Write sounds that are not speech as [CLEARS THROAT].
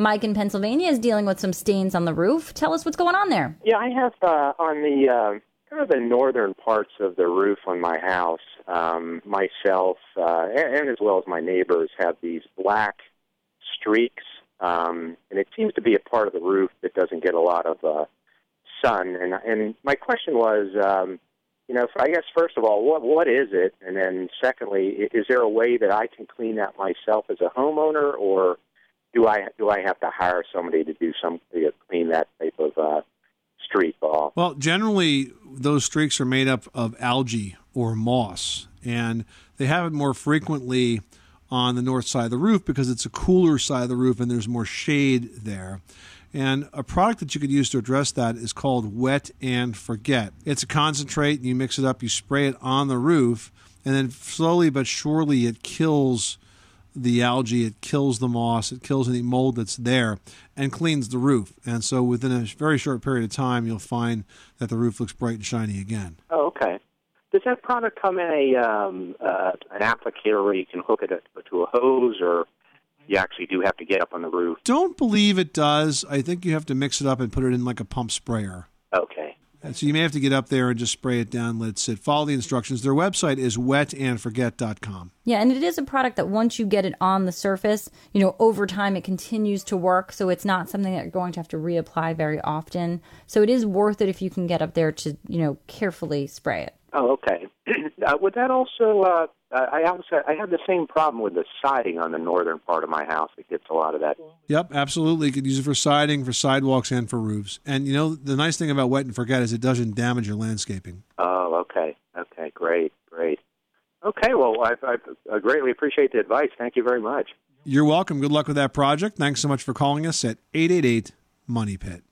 Mike in Pennsylvania is dealing with some stains on the roof. Tell us what's going on there. Yeah, I have uh, on the uh, kind of the northern parts of the roof on my house. Um, myself uh, and, and as well as my neighbors have these black streaks, um, and it seems to be a part of the roof that doesn't get a lot of uh, sun. And and my question was, um, you know, I guess first of all, what what is it? And then secondly, is there a way that I can clean that myself as a homeowner, or do I do I have to hire somebody to do something to clean that type of uh, streak off? Well, generally, those streaks are made up of algae or moss, and they have it more frequently on the north side of the roof because it's a cooler side of the roof and there's more shade there. And a product that you could use to address that is called Wet and Forget. It's a concentrate, and you mix it up, you spray it on the roof, and then slowly but surely it kills the algae, it kills the moss, it kills any mold that's there, and cleans the roof. And so within a very short period of time, you'll find that the roof looks bright and shiny again. Oh, okay. Does that product come in a um, uh, an applicator where you can hook it to a hose, or you actually do have to get up on the roof? Don't believe it does. I think you have to mix it up and put it in like a pump sprayer. Okay. And so you may have to get up there and just spray it down, let it sit. Follow the instructions. Their website is wetandforget.com. Yeah, and it is a product that once you get it on the surface, you know, over time it continues to work. So it's not something that you're going to have to reapply very often. So it is worth it if you can get up there to, you know, carefully spray it. Oh, okay. [CLEARS THROAT] uh, would that also? Uh, I also I have the same problem with the siding on the northern part of my house. It gets a lot of that. Yep, absolutely. You could use it for siding, for sidewalks, and for roofs. And you know the nice thing about wet and forget is it doesn't damage your landscaping. Oh, okay, okay, great, great. Okay, well, I, I, I greatly appreciate the advice. Thank you very much. You're welcome. Good luck with that project. Thanks so much for calling us at eight eight eight Money Pit.